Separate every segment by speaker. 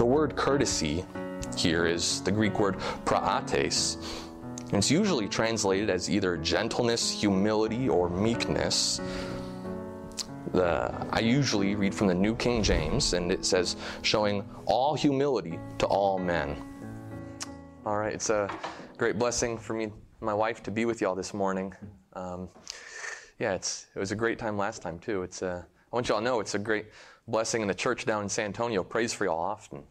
Speaker 1: The word courtesy here is the Greek word prautes. It's usually translated as either gentleness, humility, or meekness. The, I usually read from the New King James, and it says, showing all humility to all men. All right, it's a great blessing for me my wife to be with y'all this morning. Um, yeah, it's, it was a great time last time, too. It's a, I want y'all to know it's a great blessing in the church down in San Antonio. Praise for y'all often.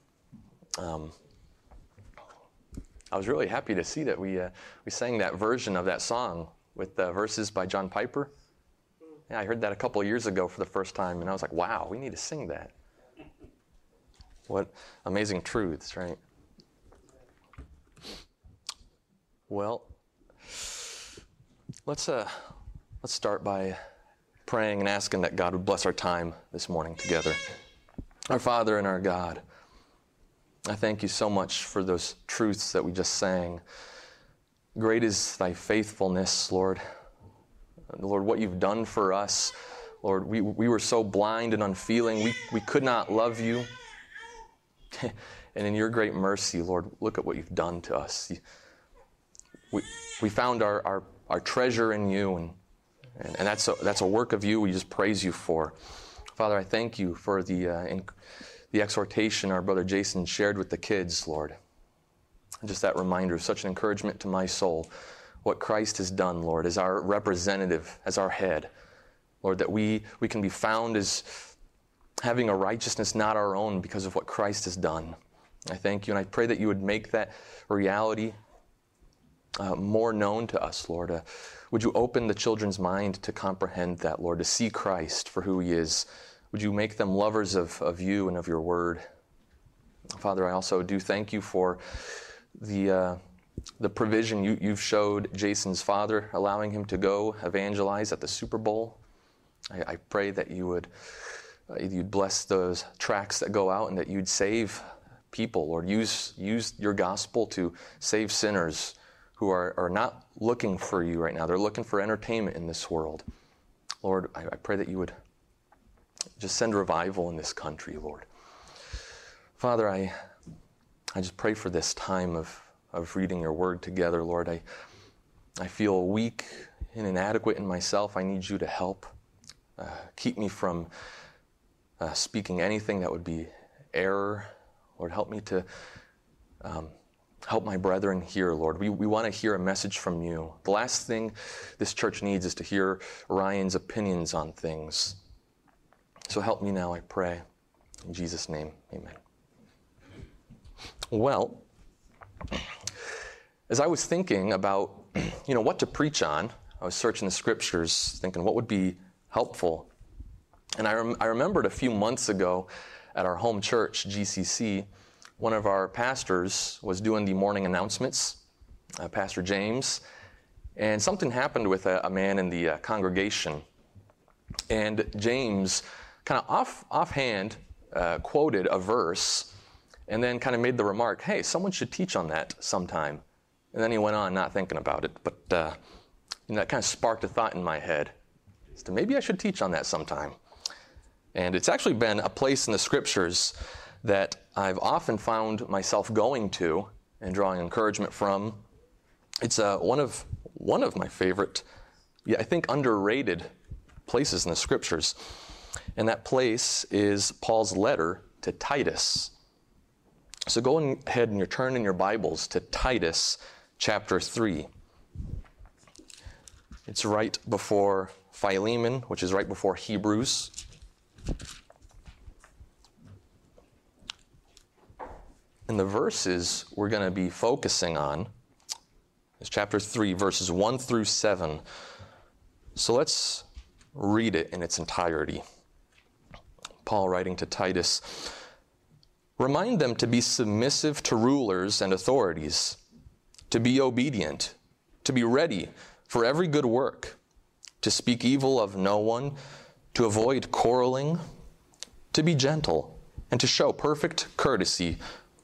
Speaker 1: Um, I was really happy to see that we, uh, we sang that version of that song with the verses by John Piper. Yeah, I heard that a couple years ago for the first time, and I was like, wow, we need to sing that. What amazing truths, right? Well, let's, uh, let's start by praying and asking that God would bless our time this morning together. Our Father and our God, I thank you so much for those truths that we just sang. Great is thy faithfulness, Lord. Lord, what you've done for us. Lord, we, we were so blind and unfeeling. We, we could not love you. and in your great mercy, Lord, look at what you've done to us. We, we found our, our, our treasure in you, and, and, and that's, a, that's a work of you we just praise you for. Father, I thank you for the, uh, the exhortation our brother Jason shared with the kids, Lord. Just that reminder, such an encouragement to my soul what Christ has done, Lord, as our representative, as our head. Lord, that we, we can be found as having a righteousness not our own because of what Christ has done. I thank you, and I pray that you would make that reality uh, more known to us, Lord. Uh, would you open the children's mind to comprehend that, Lord, to see Christ for who he is? Would you make them lovers of, of you and of your word? Father, I also do thank you for the. Uh, the provision you, you've showed Jason's father, allowing him to go evangelize at the Super Bowl. I, I pray that you would uh, you'd bless those tracks that go out and that you'd save people, Lord. Use, use your gospel to save sinners who are, are not looking for you right now. They're looking for entertainment in this world. Lord, I, I pray that you would just send revival in this country, Lord. Father, I, I just pray for this time of of reading your word together, Lord. I, I feel weak and inadequate in myself. I need you to help. Uh, keep me from uh, speaking anything that would be error. Lord, help me to um, help my brethren here, Lord. We, we want to hear a message from you. The last thing this church needs is to hear Ryan's opinions on things. So help me now, I pray. In Jesus' name, amen. Well, as I was thinking about, you know, what to preach on, I was searching the scriptures, thinking what would be helpful. And I, rem- I remembered a few months ago at our home church, GCC, one of our pastors was doing the morning announcements, uh, Pastor James, and something happened with a, a man in the uh, congregation. And James, kind of off, offhand, uh, quoted a verse and then kind of made the remark, hey, someone should teach on that sometime. And then he went on, not thinking about it, but uh, that kind of sparked a thought in my head. So maybe I should teach on that sometime. And it's actually been a place in the scriptures that I've often found myself going to and drawing encouragement from. It's uh, one of one of my favorite, yeah, I think underrated places in the scriptures. And that place is Paul's letter to Titus. So go ahead and you're turning your Bibles to Titus chapter 3. It's right before Philemon, which is right before Hebrews. And the verses we're going to be focusing on is chapter 3, verses 1 through 7. So let's read it in its entirety. Paul writing to Titus Remind them to be submissive to rulers and authorities to be obedient, to be ready for every good work, to speak evil of no one, to avoid quarreling, to be gentle, and to show perfect courtesy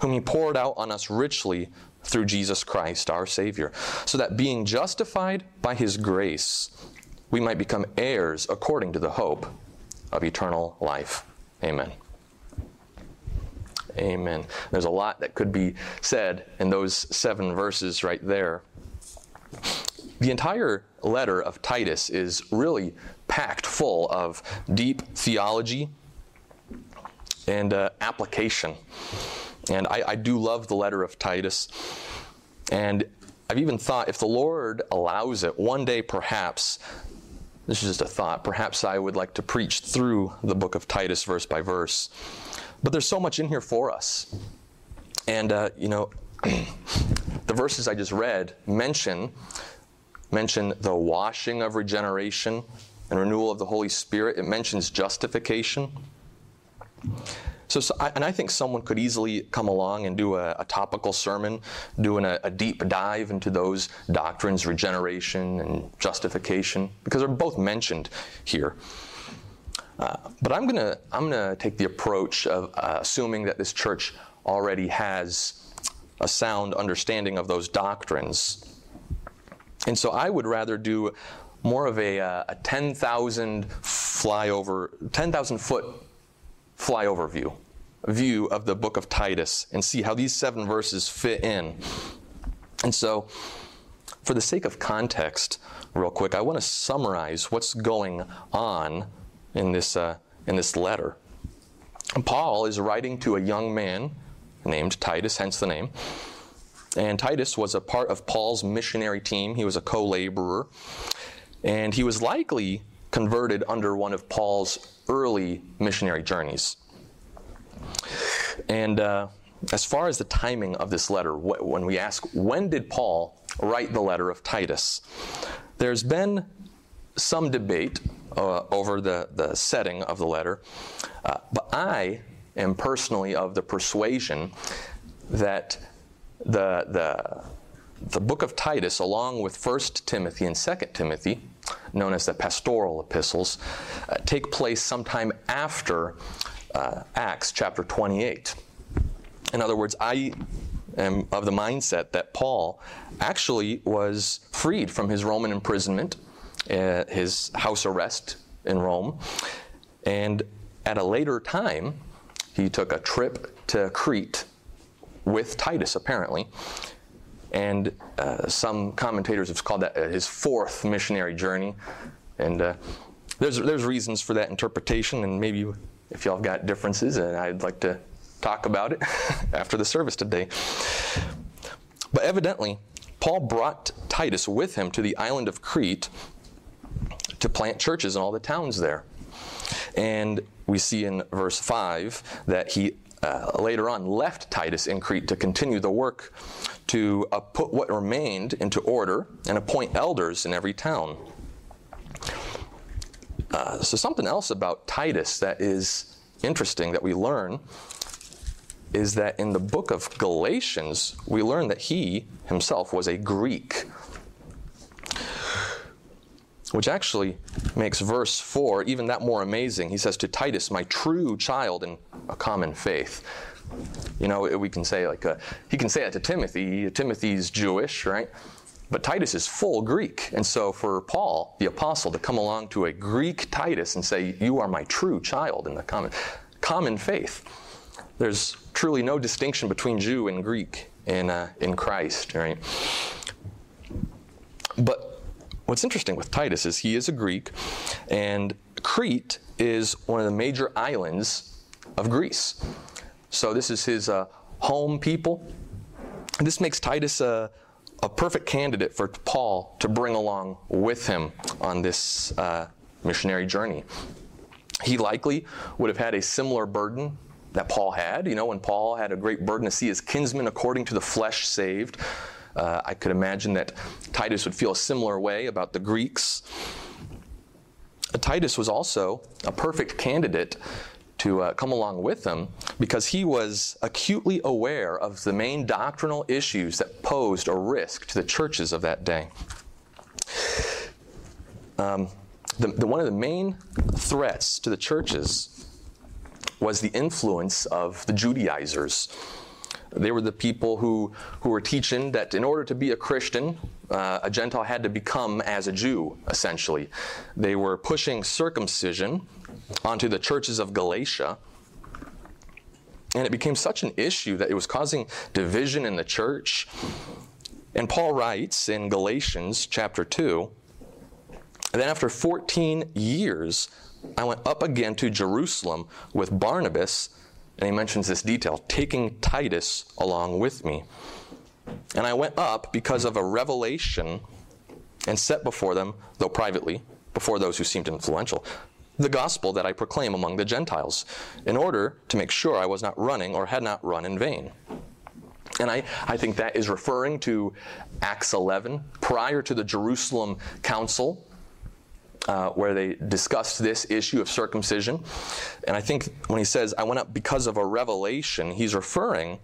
Speaker 1: whom He poured out on us richly through Jesus Christ our Savior, so that being justified by His grace, we might become heirs according to the hope of eternal life. Amen. Amen. There's a lot that could be said in those seven verses right there. The entire letter of Titus is really packed full of deep theology and uh, application. And I, I do love the letter of Titus. And I've even thought if the Lord allows it, one day perhaps, this is just a thought, perhaps I would like to preach through the book of Titus verse by verse. But there's so much in here for us. And, uh, you know, the verses I just read mention, mention the washing of regeneration and renewal of the Holy Spirit. It mentions justification. So, so I, and I think someone could easily come along and do a, a topical sermon, doing a, a, deep dive into those doctrines, regeneration and justification, because they're both mentioned here. Uh, but I'm to I'm gonna take the approach of uh, assuming that this church already has a sound understanding of those doctrines. And so I would rather do more of a, uh, a 10,000 flyover, 10,000 foot flyover view, view of the book of Titus and see how these seven verses fit in. And so, for the sake of context, real quick, I want to summarize what's going on in this, uh, in this letter. Paul is writing to a young man named Titus, hence the name. And Titus was a part of Paul's missionary team. He was a co laborer. And he was likely converted under one of Paul's early missionary journeys. And uh, as far as the timing of this letter, when we ask, when did Paul write the letter of Titus? There's been some debate uh, over the, the setting of the letter. Uh, but I am personally of the persuasion that the, the, the book of Titus, along with 1 Timothy and 2 Timothy, known as the pastoral epistles, uh, take place sometime after uh, Acts chapter 28. In other words, I am of the mindset that Paul actually was freed from his Roman imprisonment uh, his house arrest in Rome. And at a later time, he took a trip to Crete with Titus, apparently. And uh, some commentators have called that uh, his fourth missionary journey. And uh, there's, there's reasons for that interpretation, and maybe if y'all have got differences, and I'd like to talk about it after the service today. But evidently, Paul brought Titus with him to the island of Crete to plant churches in all the towns there. And we see in verse 5 that he uh, later on left Titus in Crete to continue the work to uh, put what remained into order and appoint elders in every town. Uh, so, something else about Titus that is interesting that we learn is that in the book of Galatians, we learn that he himself was a Greek which actually makes verse 4 even that more amazing. He says to Titus, My true child in a common faith. You know, we can say, like, uh, he can say that to Timothy. Timothy's Jewish, right? But Titus is full Greek. And so for Paul, the apostle, to come along to a Greek Titus and say, You are my true child in the common, common faith. There's truly no distinction between Jew and Greek in, uh, in Christ, right? But what's interesting with Titus is he is a Greek, and Crete is one of the major islands of Greece. So this is his uh, home people. And this makes Titus a, a, perfect candidate for Paul to bring along with him on this uh, missionary journey. He likely would have had a similar burden that Paul had. You know, when Paul had a great burden to see his kinsmen according to the flesh saved, uh, I could imagine that Titus would feel a similar way about the Greeks. Titus was also a perfect candidate to uh, come along with him because he was acutely aware of the main doctrinal issues that posed a risk to the churches of that day. Um, the, the, one of the main threats to the churches was the influence of the Judaizers. They were the people who, who were teaching that in order to be a Christian, uh, a Gentile had to become as a Jew, essentially. They were pushing circumcision onto the churches of Galatia. And it became such an issue that it was causing division in the church. And Paul writes in Galatians chapter 2 and then after 14 years, I went up again to Jerusalem with Barnabas and he mentions this detail taking Titus along with me. And I went up because of a revelation and set before them, though privately, before those who seemed influential, the gospel that I proclaim among the Gentiles, in order to make sure I was not running or had not run in vain. And I, I think that is referring to Acts 11, prior to the Jerusalem Council, uh, where they discussed this issue of circumcision. And I think when he says, I went up because of a revelation, he's referring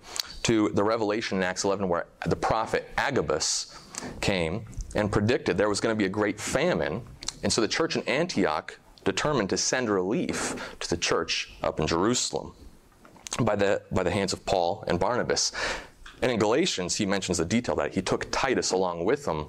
Speaker 1: to the revelation in Acts 11 where the prophet Agabus came and predicted there was going to be a great famine. And so the church in Antioch determined to send relief to the church up in Jerusalem by the, by the hands of Paul and Barnabas. And in Galatians, he mentions the detail that he took Titus along with him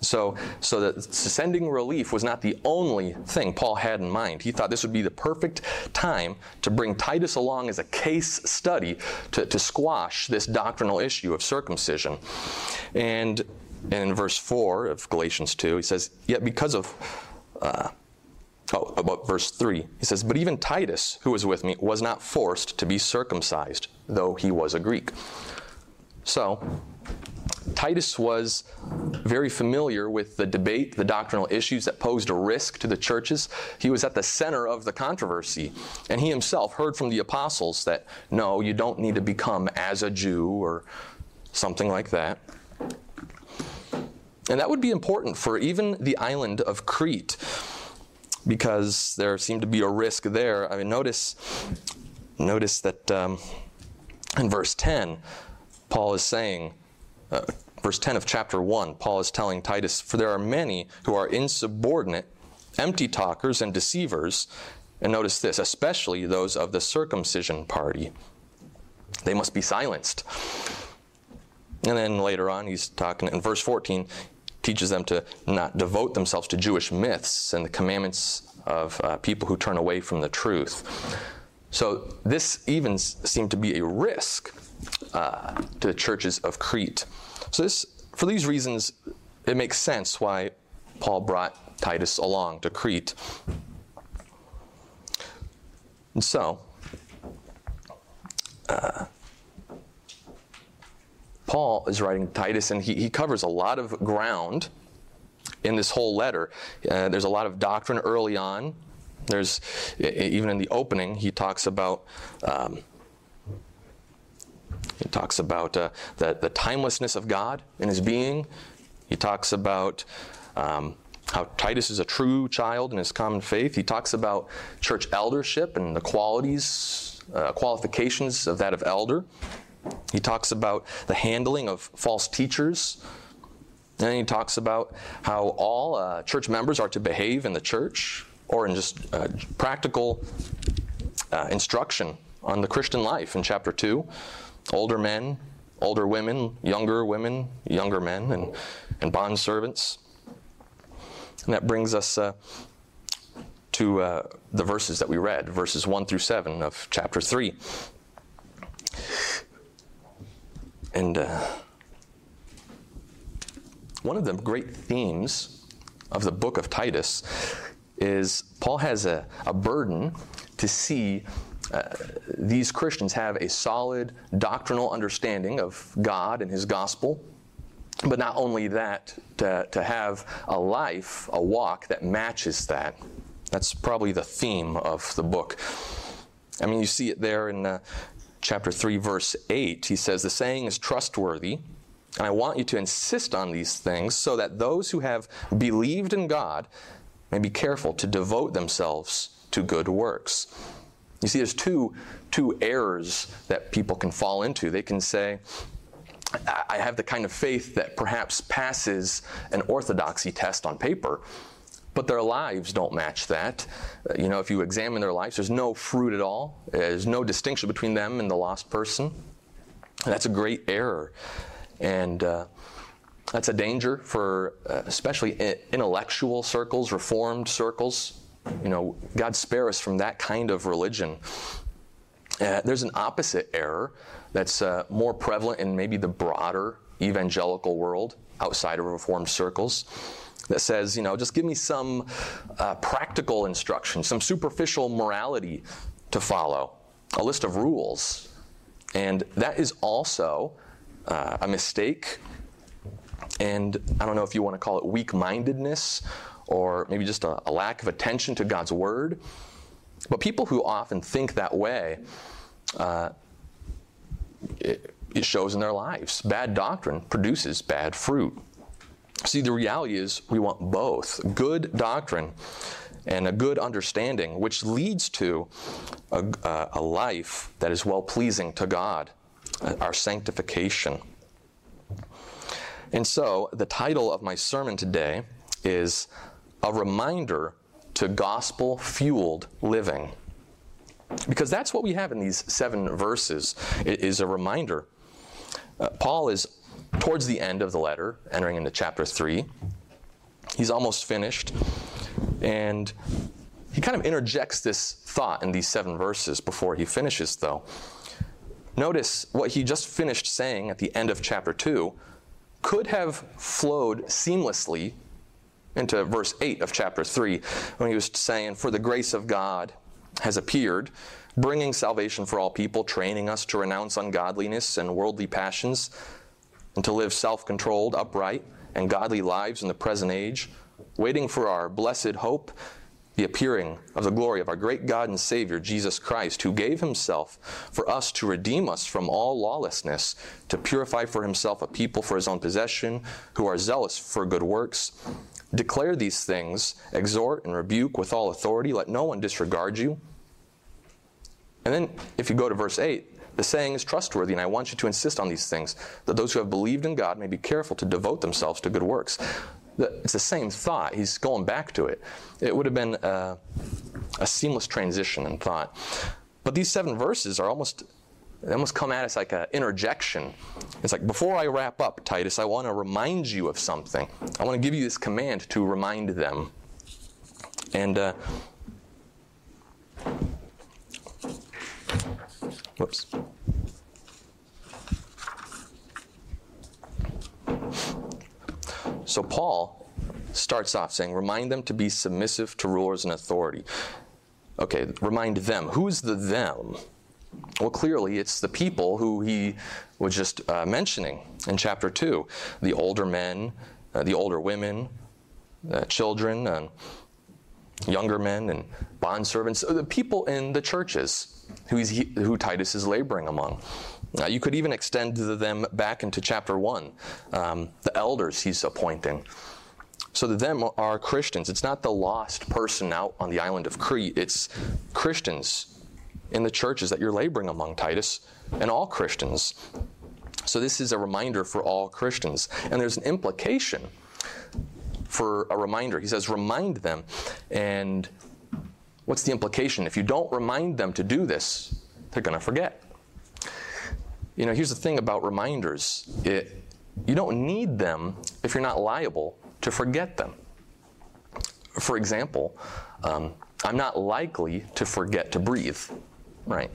Speaker 1: so, so that sending relief was not the only thing Paul had in mind. He thought this would be the perfect time to bring Titus along as a case study to, to squash this doctrinal issue of circumcision. And, and in verse 4 of Galatians 2, he says, Yet because of. Uh, Oh, about verse 3. He says, But even Titus, who was with me, was not forced to be circumcised, though he was a Greek. So, Titus was very familiar with the debate, the doctrinal issues that posed a risk to the churches. He was at the center of the controversy. And he himself heard from the apostles that no, you don't need to become as a Jew or something like that. And that would be important for even the island of Crete because there seemed to be a risk there. I mean, notice, notice that um, in verse 10, Paul is saying, uh, verse 10 of chapter 1, Paul is telling Titus, For there are many who are insubordinate, empty talkers, and deceivers. And notice this, especially those of the circumcision party. They must be silenced. And then later on, he's talking in verse 14, teaches them to not devote themselves to Jewish myths and the commandments of uh, people who turn away from the truth. So this even seemed to be a risk uh, to the churches of Crete. So this, for these reasons, it makes sense why Paul brought Titus along to Crete. And so, uh, Paul is writing Titus, and he, he covers a lot of ground in this whole letter. Uh, there's a lot of doctrine early on. There's even in the opening, he talks about um, he talks about uh, the, the timelessness of God in his being. He talks about um, how Titus is a true child in his common faith. He talks about church eldership and the qualities, uh, qualifications of that of elder. He talks about the handling of false teachers. And he talks about how all uh, church members are to behave in the church or in just uh, practical uh, instruction on the Christian life in chapter 2 older men, older women, younger women, younger men, and, and bond servants. And that brings us uh, to uh, the verses that we read, verses 1 through 7 of chapter 3. And uh, one of the great themes of the book of Titus is Paul has a, a burden to see uh, these Christians have a solid doctrinal understanding of God and His gospel. But not only that, to, to have a life, a walk that matches that. That's probably the theme of the book. I mean, you see it there in uh, chapter 3, verse 8. He says, The saying is trustworthy, and I want you to insist on these things so that those who have believed in God may be careful to devote themselves to good works. You see, there's two, two errors that people can fall into. They can say, I have the kind of faith that perhaps passes an orthodoxy test on paper, but their lives don't match that. Uh, you know, if you examine their lives, there's no fruit at all, there's no distinction between them and the lost person. That's a great error. And uh, that's a danger for uh, especially intellectual circles, reformed circles. You know, God spare us from that kind of religion. Uh, there's an opposite error that's uh, more prevalent in maybe the broader evangelical world outside of reformed circles that says, you know, just give me some uh, practical instruction, some superficial morality to follow, a list of rules. And that is also uh, a mistake. And I don't know if you want to call it weak mindedness or maybe just a, a lack of attention to God's word. But people who often think that way, uh, it, it shows in their lives. Bad doctrine produces bad fruit. See, the reality is we want both good doctrine and a good understanding, which leads to a, a life that is well pleasing to God, our sanctification. And so, the title of my sermon today is A Reminder to Gospel Fueled Living. Because that's what we have in these seven verses, is a reminder. Uh, Paul is towards the end of the letter, entering into chapter 3. He's almost finished. And he kind of interjects this thought in these seven verses before he finishes, though. Notice what he just finished saying at the end of chapter 2 could have flowed seamlessly into verse 8 of chapter 3 when he was saying, For the grace of God has appeared, bringing salvation for all people, training us to renounce ungodliness and worldly passions and to live self controlled, upright, and godly lives in the present age, waiting for our blessed hope, the appearing of the glory of our great God and Savior, Jesus Christ, who gave himself for us to redeem us from all lawlessness, to purify for himself a people for his own possession, who are zealous for good works. Declare these things, exhort and rebuke with all authority, let no one disregard you. And then, if you go to verse 8, the saying is trustworthy, and I want you to insist on these things, that those who have believed in God may be careful to devote themselves to good works. It's the same thought. He's going back to it. It would have been a, a seamless transition in thought. But these seven verses are almost they almost come at us like an interjection. It's like, before I wrap up, Titus, I want to remind you of something. I want to give you this command to remind them. And uh, Whoops. So Paul starts off saying, remind them to be submissive to rulers and authority. Okay, remind them. Who's the them? Well, clearly it's the people who he was just uh, mentioning in chapter 2 the older men, uh, the older women, uh, children, and younger men, and bondservants, the people in the churches who, who Titus is laboring among. You could even extend them back into chapter 1, um, the elders he's appointing. So that them are Christians. It's not the lost person out on the island of Crete, it's Christians in the churches that you're laboring among, Titus, and all Christians. So this is a reminder for all Christians. And there's an implication for a reminder. He says, remind them. And What's the implication? If you don't remind them to do this, they're going to forget. You know, here's the thing about reminders it, you don't need them if you're not liable to forget them. For example, um, I'm not likely to forget to breathe, right?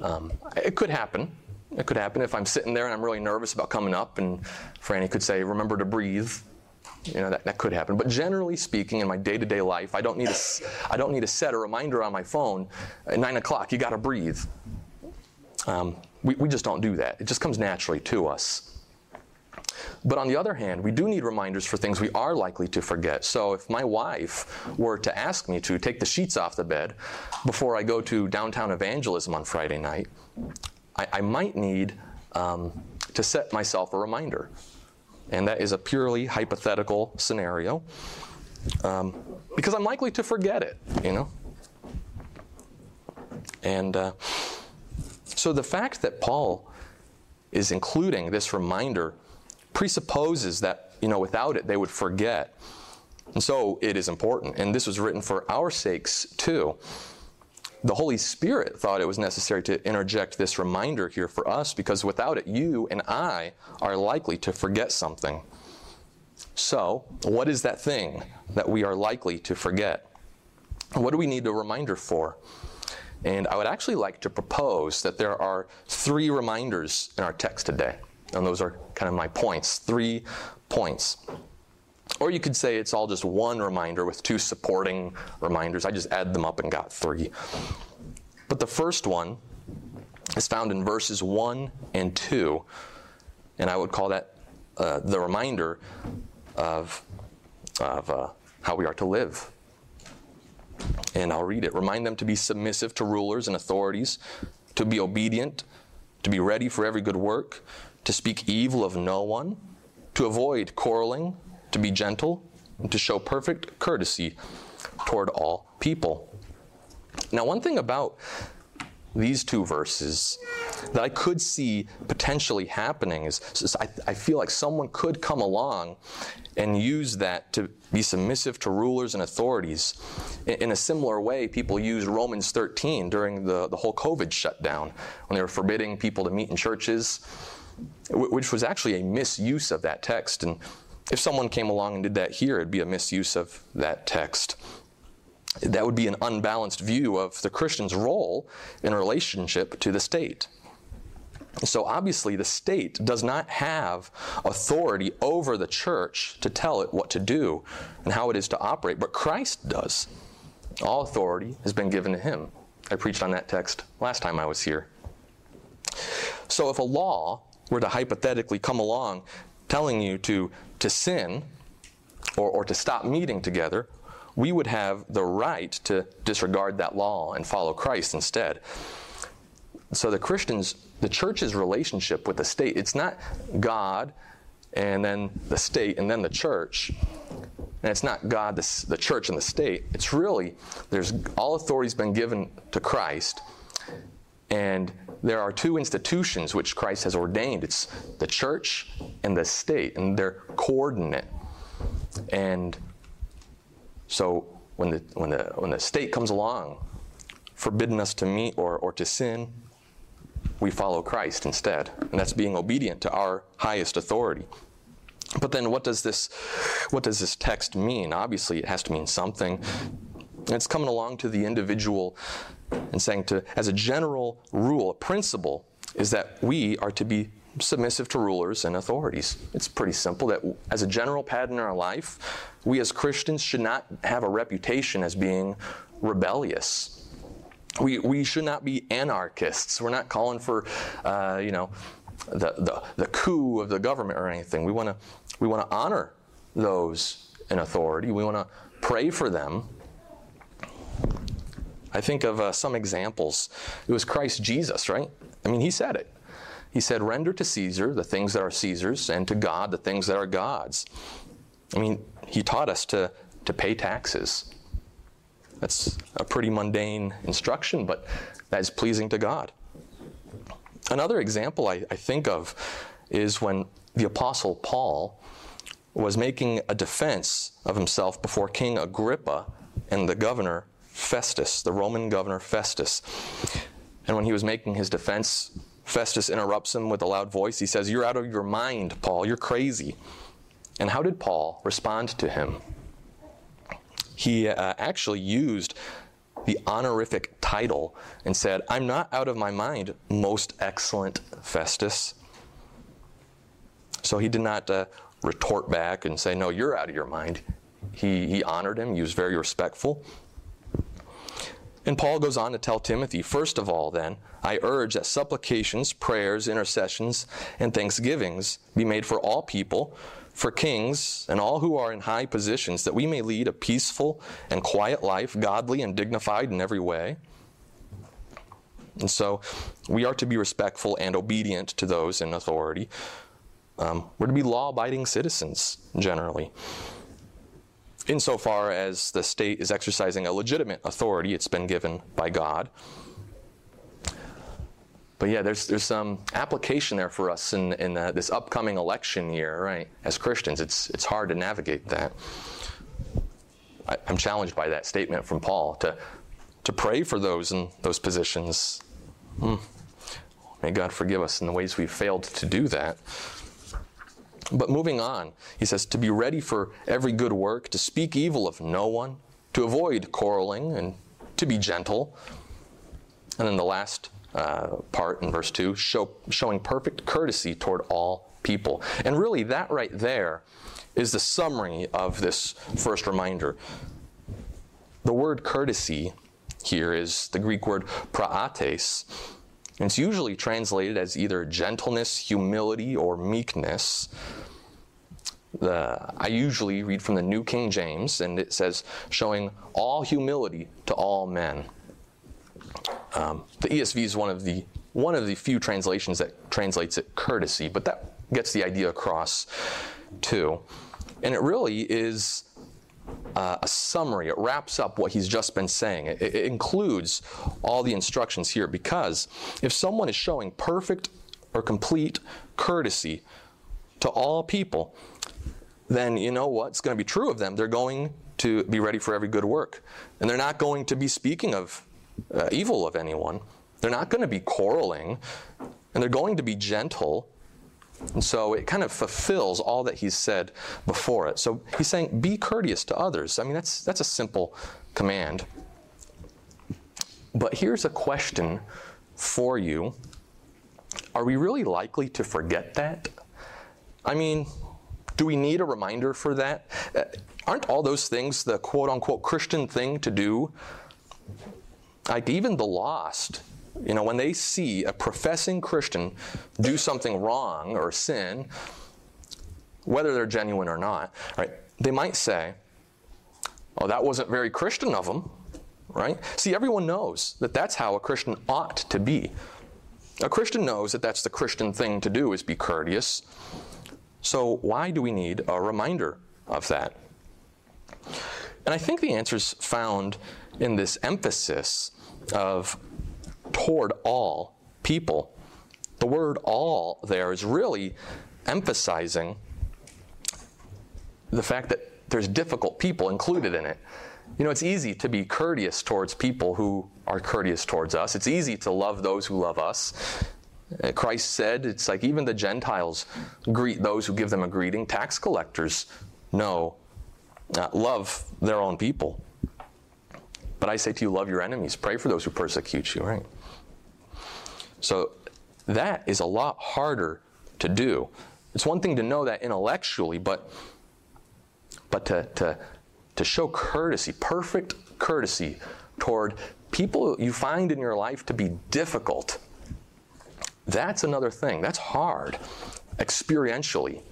Speaker 1: Um, it could happen. It could happen if I'm sitting there and I'm really nervous about coming up, and Franny could say, Remember to breathe. You know, that, that could happen. But generally speaking, in my day to day life, I don't, need to, I don't need to set a reminder on my phone at 9 o'clock, you got to breathe. Um, we, we just don't do that. It just comes naturally to us. But on the other hand, we do need reminders for things we are likely to forget. So if my wife were to ask me to take the sheets off the bed before I go to downtown evangelism on Friday night, I, I might need um, to set myself a reminder and that is a purely hypothetical scenario um, because I'm likely to forget it, you know. And uh, so the fact that Paul is including this reminder presupposes that, you know, without it they would forget. And so it is important. And this was written for our sakes too. The Holy Spirit thought it was necessary to interject this reminder here for us because without it, you and I are likely to forget something. So, what is that thing that we are likely to forget? What do we need a reminder for? And I would actually like to propose that there are three reminders in our text today. And those are kind of my points, three points. Or you could say it's all just one reminder with two supporting reminders. I just add them up and got three. But the first one is found in verses 1 and 2. And I would call that uh, the reminder of, of uh, how we are to live and I'll read it. Remind them to be submissive to rulers and authorities, to be obedient, to be ready for every good work, to speak evil of no one, to avoid quarreling, to be gentle, and to show perfect courtesy toward all people. Now, one thing about these two verses that I could see potentially happening is, is I, I, feel like someone could come along and use that to be submissive to rulers and authorities. In, in a similar way, people used Romans 13 during the, the whole COVID shutdown when they were forbidding people to meet in churches, which was actually a misuse of that text. And if someone came along and did that here, it'd be a misuse of that text that would be an unbalanced view of the Christian's role in relationship to the state. So obviously, the state does not have authority over the church to tell it what to do and how it is to operate, but Christ does. All authority has been given to him. I preached on that text last time I was here. So if a law were to hypothetically come along telling you to, to sin or, or to stop meeting together we would have the right to disregard that law and follow Christ instead. So the Christians, the church's relationship with the state, it's not God and then the state and then the church. And it's not God, the, the church, and the state. It's really, there's all authority's been given to Christ. And there are two institutions which Christ has ordained it's the church and the state, and they're coordinate. And so when the, when the, when the state comes along, forbidding us to meet or, or to sin, we follow Christ instead. And that's being obedient to our highest authority. But then what does this what does this text mean? Obviously it has to mean something. It's coming along to the individual and saying to as a general rule, a principle is that we are to be submissive to rulers and authorities. It's pretty simple that as a general pattern in our life, we as Christians should not have a reputation as being rebellious. We, we should not be anarchists. We're not calling for, uh, you know, the, the, the coup of the government or anything. We want to we want to honor those in authority. We want to pray for them. I think of uh, some examples. It was Christ Jesus, right? I mean, he said it. He said, Render to Caesar the things that are Caesar's, and to God the things that are God's. I mean, he taught us to, to pay taxes. That's a pretty mundane instruction, but that is pleasing to God. Another example I, I think of is when the Apostle Paul was making a defense of himself before King Agrippa and the governor Festus, the Roman governor Festus. And when he was making his defense Festus interrupts him with a loud voice. He says, You're out of your mind, Paul. You're crazy. And how did Paul respond to him? He uh, actually used the honorific title and said, I'm not out of my mind, most excellent Festus. So he did not uh, retort back and say, No, you're out of your mind. He, he honored him, he was very respectful. And Paul goes on to tell Timothy, first of all, then, I urge that supplications, prayers, intercessions, and thanksgivings be made for all people, for kings, and all who are in high positions, that we may lead a peaceful and quiet life, godly and dignified in every way. And so we are to be respectful and obedient to those in authority. Um, we're to be law abiding citizens, generally insofar as the state is exercising a legitimate authority it's been given by God. but yeah, there's, there's some application there for us in, in uh, this upcoming election year, right? As Christians, it's, it's hard to navigate that. I, I'm challenged by that statement from Paul to, to pray for those in those positions. Hmm. May God forgive us in the ways we've failed to do that. But moving on, he says, to be ready for every good work, to speak evil of no one, to avoid quarreling, and to be gentle. And then the last uh, part in verse 2 show, showing perfect courtesy toward all people. And really, that right there is the summary of this first reminder. The word courtesy here is the Greek word prautes. It's usually translated as either gentleness, humility, or meekness. The, I usually read from the New King James, and it says, showing all humility to all men. Um, the ESV is one of the one of the few translations that translates it courtesy, but that gets the idea across too. And it really is uh, a summary. It wraps up what he's just been saying. It, it includes all the instructions here because if someone is showing perfect or complete courtesy to all people, then you know what's going to be true of them. They're going to be ready for every good work. And they're not going to be speaking of uh, evil of anyone. They're not going to be quarreling. And they're going to be gentle and so it kind of fulfills all that he's said before it. So he's saying, be courteous to others. I mean, that's, that's a simple command. But here's a question for you Are we really likely to forget that? I mean, do we need a reminder for that? Uh, aren't all those things the quote unquote Christian thing to do? Like, even the lost you know, when they see a professing Christian do something wrong or sin, whether they're genuine or not, right, they might say, oh, that wasn't very Christian of them, right? See, everyone knows that that's how a Christian ought to be. A Christian knows that that's the Christian thing to do is be courteous. So why do we need a reminder of that? And I think the answer is found in this emphasis of toward all people. The word all there is really emphasizing the fact that there's difficult people included in it. You know, it's easy to be courteous towards people who are courteous towards us. It's easy to love those who love us. Uh, Christ said it's like even the Gentiles greet those who give them a greeting. Tax collectors know, uh, love their own people. But I say to you, love your enemies. Pray for those who persecute you, right? So that is a lot harder to do. It's one thing to know that intellectually, but but to, to, to show courtesy, perfect courtesy toward people you find in your life to be difficult, that's another thing. That's hard experientially.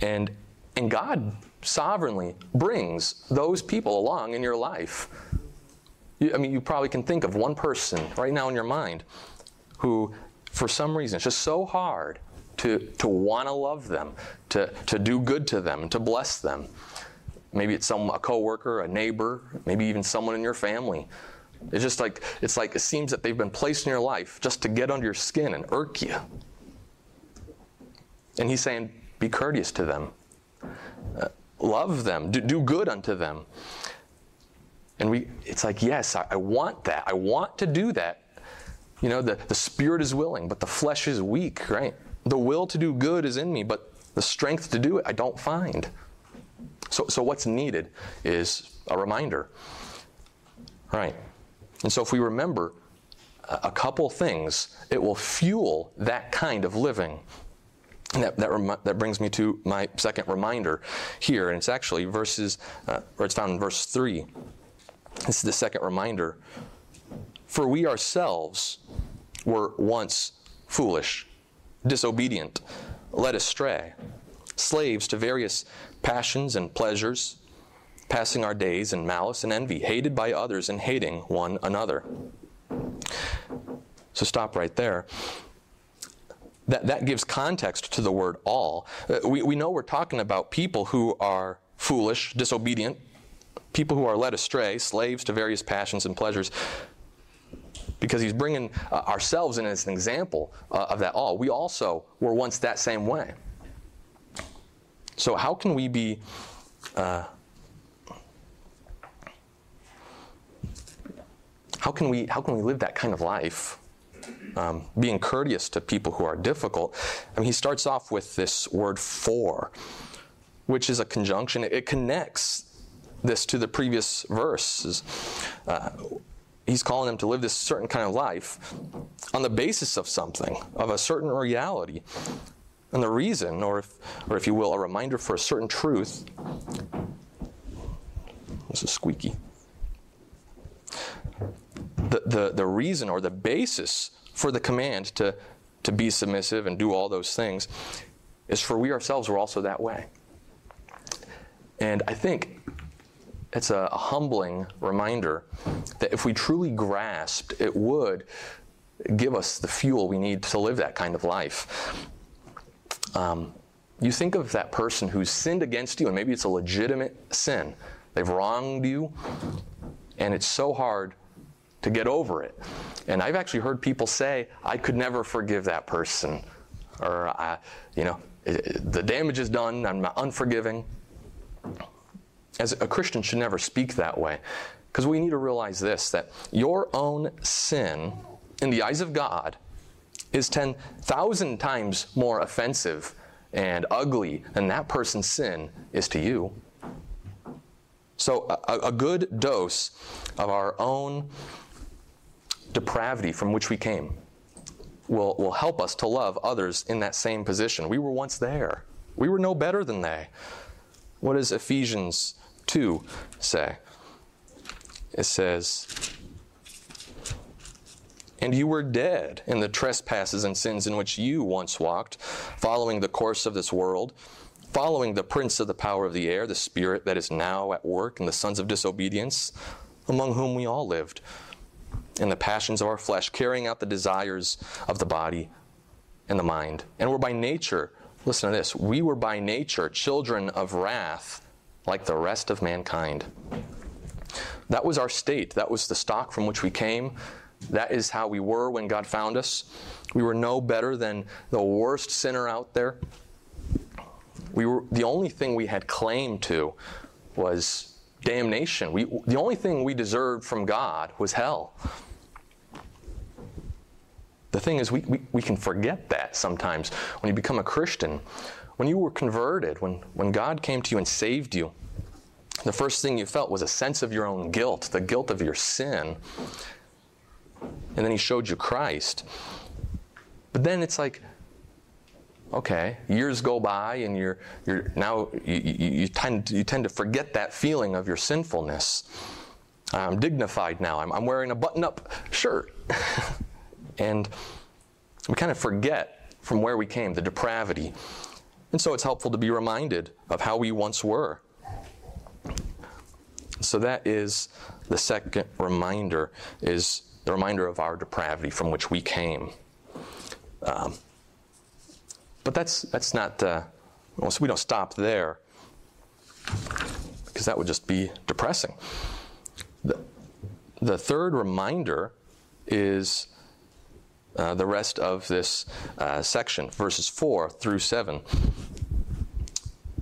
Speaker 1: And, and God sovereignly brings those people along in your life. You, I mean, you probably can think of one person right now in your mind who, for some reason, it's just so hard to, to want to love them, to, to do good to them, to bless them. Maybe it's some a coworker, a neighbor, maybe even someone in your family. It's just like it's like it seems that they've been placed in your life just to get under your skin and irk you. And he's saying, be courteous to them, uh, love them, do, do good unto them. And we, it's like, yes, I, I want that. I want to do that. You know, the, the spirit is willing, but the flesh is weak, right? The will to do good is in me, but the strength to do it I don't find. So, so what's needed is a reminder. Right. And so if we remember a couple things, it will fuel that kind of living. And that, that, that brings me to my second reminder here, and it's actually verses, uh, or it's found in verse 3. This is the second reminder for we ourselves were once foolish, disobedient, led astray, slaves to various passions and pleasures, passing our days in malice and envy, hated by others and hating one another. So stop right there. That, that gives context to the word all. Uh, we, we know we're talking about people who are foolish, disobedient, people who are led astray, slaves to various passions and pleasures. Because he's bringing uh, ourselves in as an example uh, of that all. We also were once that same way. So, how can we be. Uh, how can we how can we live that kind of life um, being courteous to people who are difficult I mean, he starts off with this word for which is a conjunction it connects this to the previous verses uh, he's calling them to live this certain kind of life on the basis of something of a certain reality. And the reason or if or if you will a reminder for a certain truth. This is squeaky. The, the, the reason or the basis for the command to, to be submissive and do all those things is for we ourselves were also that way. And I think it's a, a humbling reminder that if we truly grasped, it would give us the fuel we need to live that kind of life. Um, you think of that person who's sinned against you, and maybe it's a legitimate sin. They've wronged you, and it's so hard to get over it. And I've actually heard people say, I could never forgive that person. Or, I, you know, the damage is done, I'm unforgiving. As a Christian should never speak that way. Because we need to realize this that your own sin, in the eyes of God, is 10,000 times more offensive and ugly than that person's sin is to you. So, a, a good dose of our own depravity from which we came will, will help us to love others in that same position. We were once there, we were no better than they. What does Ephesians 2 say? It says, and you were dead in the trespasses and sins in which you once walked, following the course of this world, following the prince of the power of the air, the spirit that is now at work in the sons of disobedience, among whom we all lived and the passions of our flesh, carrying out the desires of the body and the mind. And we're by nature, listen to this, we were by nature children of wrath like the rest of mankind. That was our state. That was the stock from which we came. That is how we were when God found us. We were no better than the worst sinner out there. We were the only thing we had claim to was damnation. We, the only thing we deserved from God was hell. The thing is, we, we, we can forget that sometimes when you become a Christian. When you were converted, when, when God came to you and saved you, the first thing you felt was a sense of your own guilt, the guilt of your sin. And then He showed you Christ. But then it's like, okay, years go by and you're, you're now you, you, you, tend, you tend to forget that feeling of your sinfulness. I'm dignified now. I'm, I'm wearing a button up shirt. And we kind of forget from where we came, the depravity. And so it's helpful to be reminded of how we once were. So that is the second reminder is the reminder of our depravity from which we came. Um, but that's that's not uh, well, so we don't stop there because that would just be depressing. The, the third reminder is uh, the rest of this uh, section, verses 4 through 7.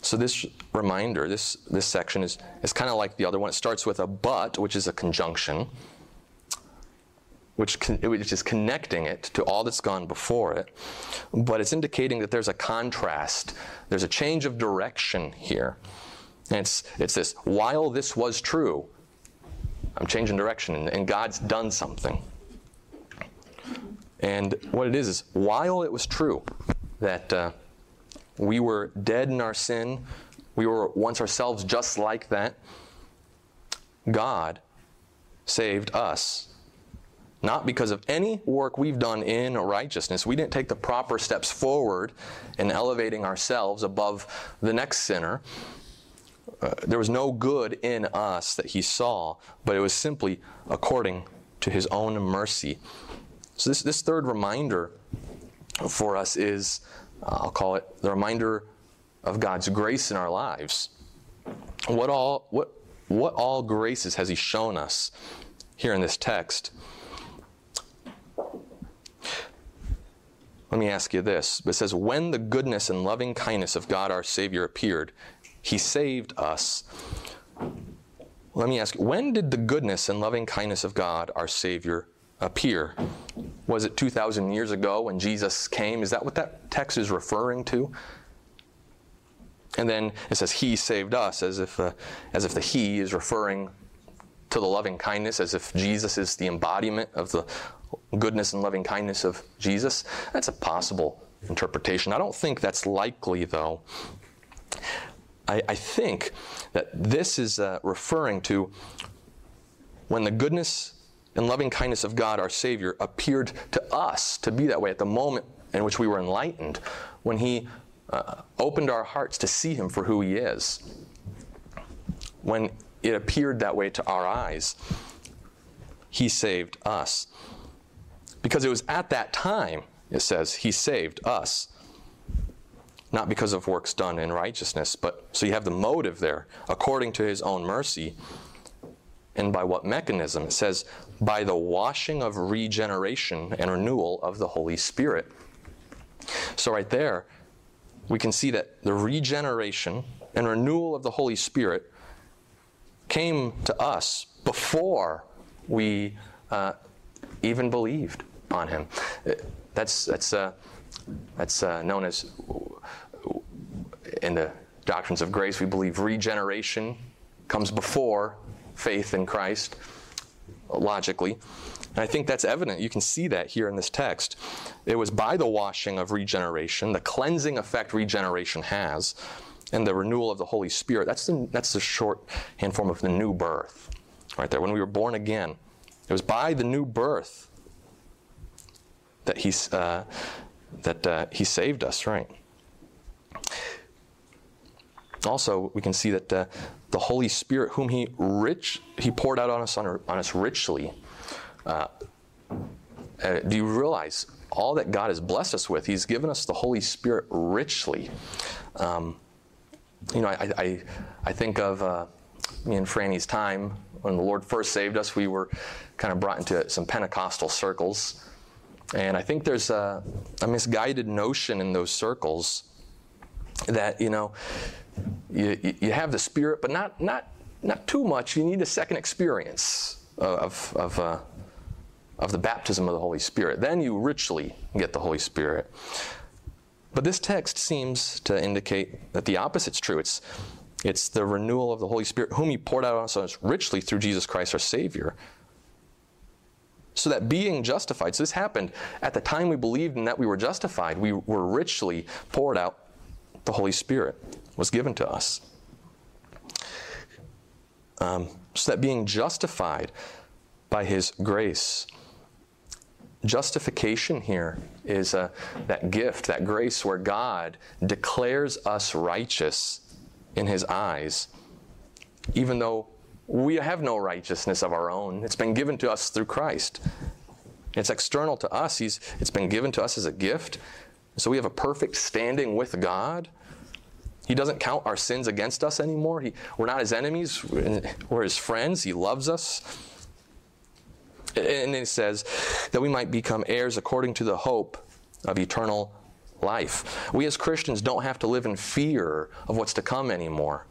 Speaker 1: So this reminder, this, this section is, is kind of like the other one. It starts with a but, which is a conjunction, which, con, which is connecting it to all that's gone before it. But it's indicating that there's a contrast, there's a change of direction here. And it's, it's this, while this was true, I'm changing direction, and, God's done something. And what it is is, while it was true that uh, we were dead in our sin, we were once ourselves just like that, God saved us. Not because of any work we've done in righteousness. We didn't take the proper steps forward in elevating ourselves above the next sinner. Uh, there was no good in us that he saw, but it was simply according to his own mercy. So, this, this third reminder for us is, uh, I'll call it the reminder of God's grace in our lives. What all, what, what all graces has he shown us here in this text? Let me ask you this. It says, When the goodness and loving kindness of God our Savior appeared, he saved us. Let me ask you, when did the goodness and loving kindness of God our Savior appear? Was it 2,000 years ago when Jesus came? Is that what that text is referring to? And then it says, He saved us, as if, uh, as if the He is referring to the loving kindness, as if Jesus is the embodiment of the goodness and loving kindness of Jesus. That's a possible interpretation. I don't think that's likely, though. I, I think that this is uh, referring to when the goodness and loving kindness of God, our Savior, appeared to us to be that way at the moment in which we were enlightened, when He uh, opened our hearts to see Him for who He is. When it appeared that way to our eyes, He saved us. Because it was at that time, it says, He saved us. Not because of works done in righteousness, but so you have the motive there, according to His own mercy. And by what mechanism? It says, by the washing of regeneration and renewal of the Holy Spirit. So, right there, we can see that the regeneration and renewal of the Holy Spirit came to us before we uh, even believed on Him. That's, that's, uh, that's uh, known as, in the doctrines of grace, we believe regeneration comes before faith in Christ, logically. And I think that's evident. You can see that here in this text. It was by the washing of regeneration, the cleansing effect regeneration has, and the renewal of the Holy Spirit. That's the, that's the shorthand form of the new birth, right there. When we were born again, it was by the new birth that he, uh, that, uh, he saved us, right? Also, we can see that uh, the Holy Spirit, whom He rich, He poured out on us on, on us richly. Uh, uh, do you realize all that God has blessed us with? He's given us the Holy Spirit richly. Um, you know, I, I, I think of uh, me and Franny's time when the Lord first saved us. We were kind of brought into some Pentecostal circles, and I think there's a, a misguided notion in those circles that you know you, you have the Spirit, but not, not, not too much. You need a second experience of, of, uh, of the baptism of the Holy Spirit. Then you richly get the Holy Spirit. But this text seems to indicate that the opposite's true. It's, it's the renewal of the Holy Spirit, whom He poured out on us richly through Jesus Christ our Savior. So that being justified, so this happened at the time we believed and that we were justified, we were richly poured out the Holy Spirit was given to us. Um, so that being justified by His grace, justification here is uh, that gift, that grace where God declares us righteous in His eyes, even though we have no righteousness of our own. It's been given to us through Christ. It's external to us. He's, it's been given to us as a gift. So we have a perfect standing with God. He doesn't count our sins against us anymore. He, we're not his enemies, we're his friends. He loves us. And it says that we might become heirs according to the hope of eternal life. We as Christians don't have to live in fear of what's to come anymore.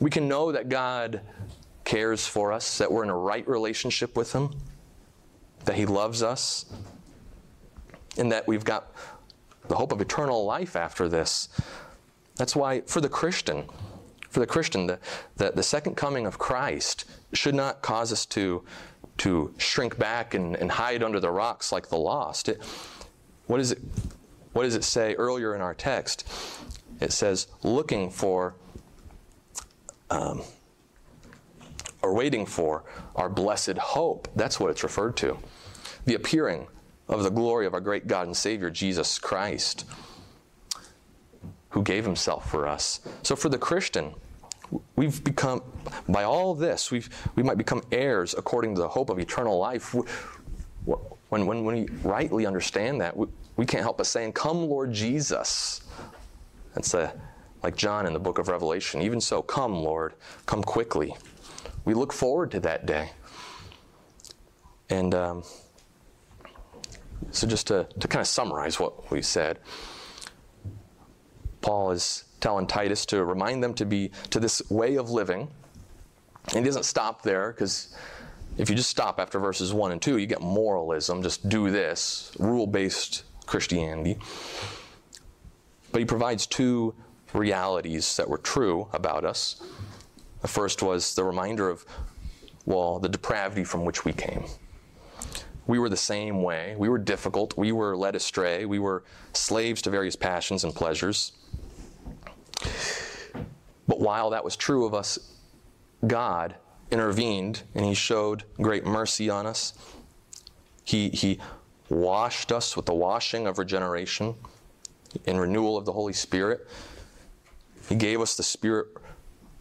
Speaker 1: We can know that God cares for us, that we're in a right relationship with Him, that He loves us, and that we've got the hope of eternal life after this. That's why, for the Christian, for the Christian, the, the, the, second coming of Christ should not cause us to, to shrink back and, and hide under the rocks like the lost. It, what, is it, what does it say earlier in our text? It says, looking for, um, are waiting for, our blessed hope. That's what it's referred to. The appearing of the glory of our great God and Savior, Jesus Christ, who gave himself for us. So for the Christian, we've become, by all this, we've, we might become heirs according to the hope of eternal life. When, when, when we rightly understand that, we, we can't help but saying, Come, Lord Jesus. That's a, like John in the book of Revelation. Even so, come, Lord, come quickly. We look forward to that day. And um, so, just to, to kind of summarize what we said, Paul is telling Titus to remind them to be to this way of living. And he doesn't stop there because if you just stop after verses 1 and 2, you get moralism, just do this, rule based Christianity. But he provides two realities that were true about us. The first was the reminder of, well, the depravity from which we came. We were the same way. We were difficult. We were led astray. We were slaves to various passions and pleasures. But while that was true of us, God intervened and He showed great mercy on us. He, he washed us with the washing of regeneration and renewal of the Holy Spirit. He gave us the Spirit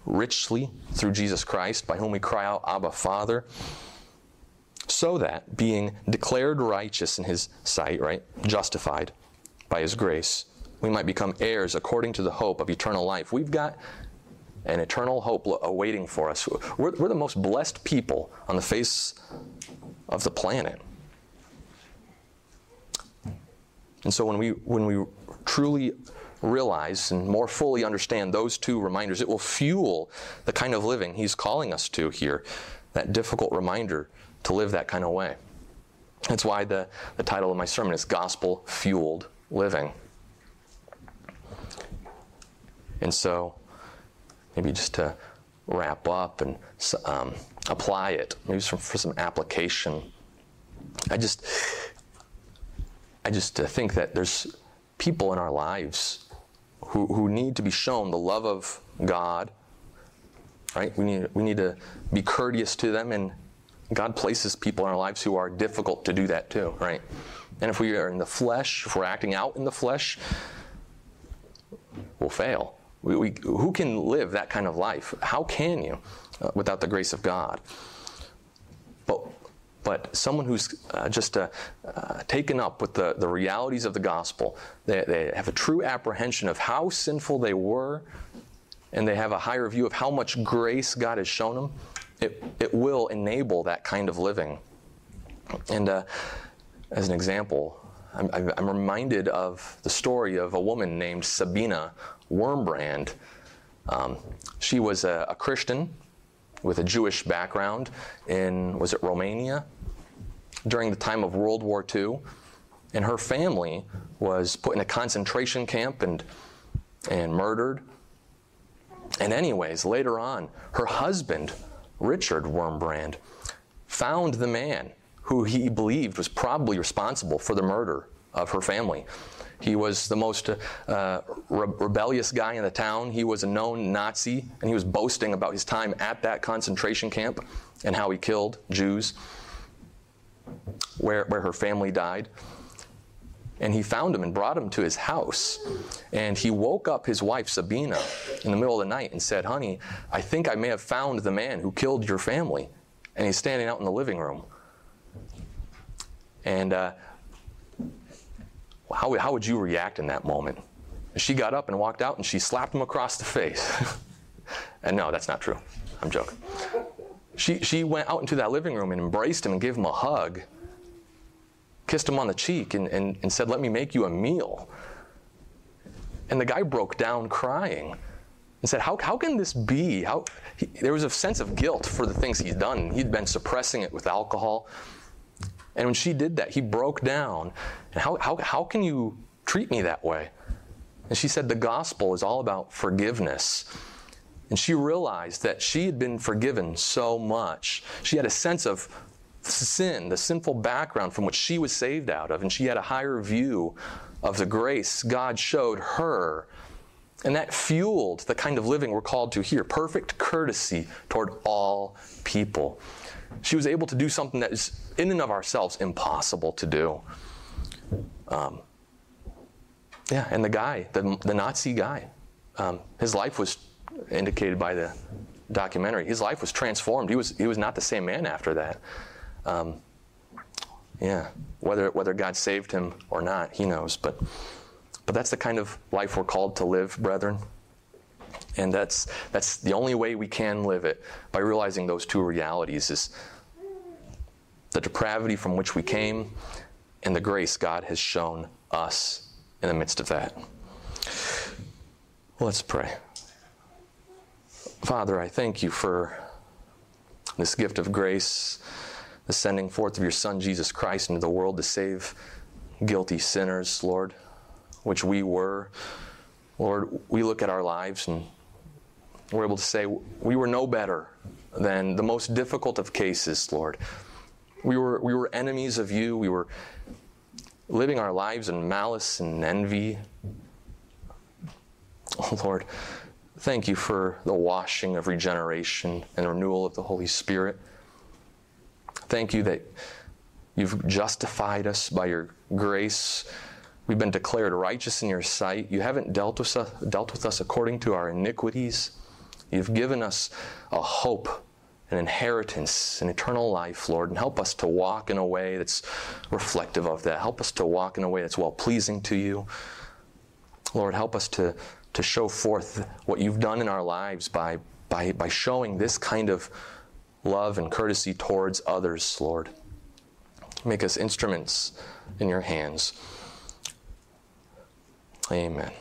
Speaker 1: richly through Jesus Christ, by whom we cry out, Abba, Father, so that, being declared righteous in His sight, right, justified by His grace, we might become heirs according to the hope of eternal life. We've got an eternal hope awaiting for us. We're, we're the most blessed people on the face of the planet. And so when we, when we truly realize and more fully understand those two reminders, it will fuel the kind of living He's calling us to here, that difficult reminder to live that kind of way. That's why the, the title of my sermon is Gospel Fueled Living. And so, maybe just to wrap up and um, apply it, maybe some, for some application. I just, I just uh, think that there's people in our lives who, who need to be shown the love of God. Right? We need, we need to be courteous to them, and God places people in our lives who are difficult to do that too, right? And if we are in the flesh, if we're acting out in the flesh, we'll fail. We, we, who can live that kind of life? How can you uh, without the grace of God? But, but someone who's uh, just uh, uh, taken up with the, the realities of the gospel, they, they have a true apprehension of how sinful they were, and they have a higher view of how much grace God has shown them, it, it will enable that kind of living. And uh, as an example, I'm, I'm, reminded of the story of a woman named Sabina Wurmbrand. Um, she was a, a, Christian with a Jewish background in, was it Romania? During the time of World War II. And her family was put in a concentration camp and, and murdered. And, anyways, later on, her husband, Richard Wurmbrand, found the man who he believed was probably responsible for the murder of her family. He was the most uh, re- rebellious guy in the town. He was a known Nazi, and he was boasting about his time at that concentration camp and how he killed Jews, where, where her family died. And he found him and brought him to his house. And he woke up his wife, Sabina, in the middle of the night and said, Honey, I think I may have found the man who killed your family. And he's standing out in the living room. And uh, how, how would you react in that moment? She got up and walked out and she slapped him across the face. and no, that's not true. I'm joking. She, she went out into that living room and embraced him and gave him a hug, kissed him on the cheek, and, and, and said, Let me make you a meal. And the guy broke down crying and said, How, how can this be? How, he, there was a sense of guilt for the things he'd done. He'd been suppressing it with alcohol. And when she did that, he broke down. And how, how, how can you treat me that way? And she said, The gospel is all about forgiveness. And she realized that she had been forgiven so much. She had a sense of sin, the sinful background from which she was saved out of, and she had a higher view of the grace God showed her And that fueled the kind of living we're called to here perfect courtesy toward all people. She was able to do something that is, in and of ourselves, impossible to do. Um, yeah, and the guy, the, the Nazi guy, um, his life was indicated by the documentary. His life was transformed. He was, he was not the same man after that. Um, yeah, whether, whether God saved him or not, he knows. But, but that's the kind of life we're called to live, brethren. And that's, that's the only way we can live it by realizing those two realities is the depravity from which we came and the grace God has shown us in the midst of that. Let's pray. Father, I thank you for this gift of grace, the sending forth of your Son, Jesus Christ, into the world to save guilty sinners, Lord, which we were. Lord, we look at our lives and we're able to say we were no better than the most difficult of cases, Lord. We were, we were enemies of you. We were living our lives in malice and envy. Oh, Lord, thank you for the washing of regeneration and renewal of the Holy Spirit. Thank you that you've justified us by your grace. We've been declared righteous in your sight. You haven't dealt with us, dealt with us according to our iniquities. You've given us a hope an inheritance, an eternal life, Lord, and help us to walk in a way that's reflective of that. Help us to walk in a way that's well pleasing to you. Lord, help us to, to show forth what you've done in our lives by, by, by showing this kind of love and courtesy towards others, Lord. Make us instruments in your hands. Amen.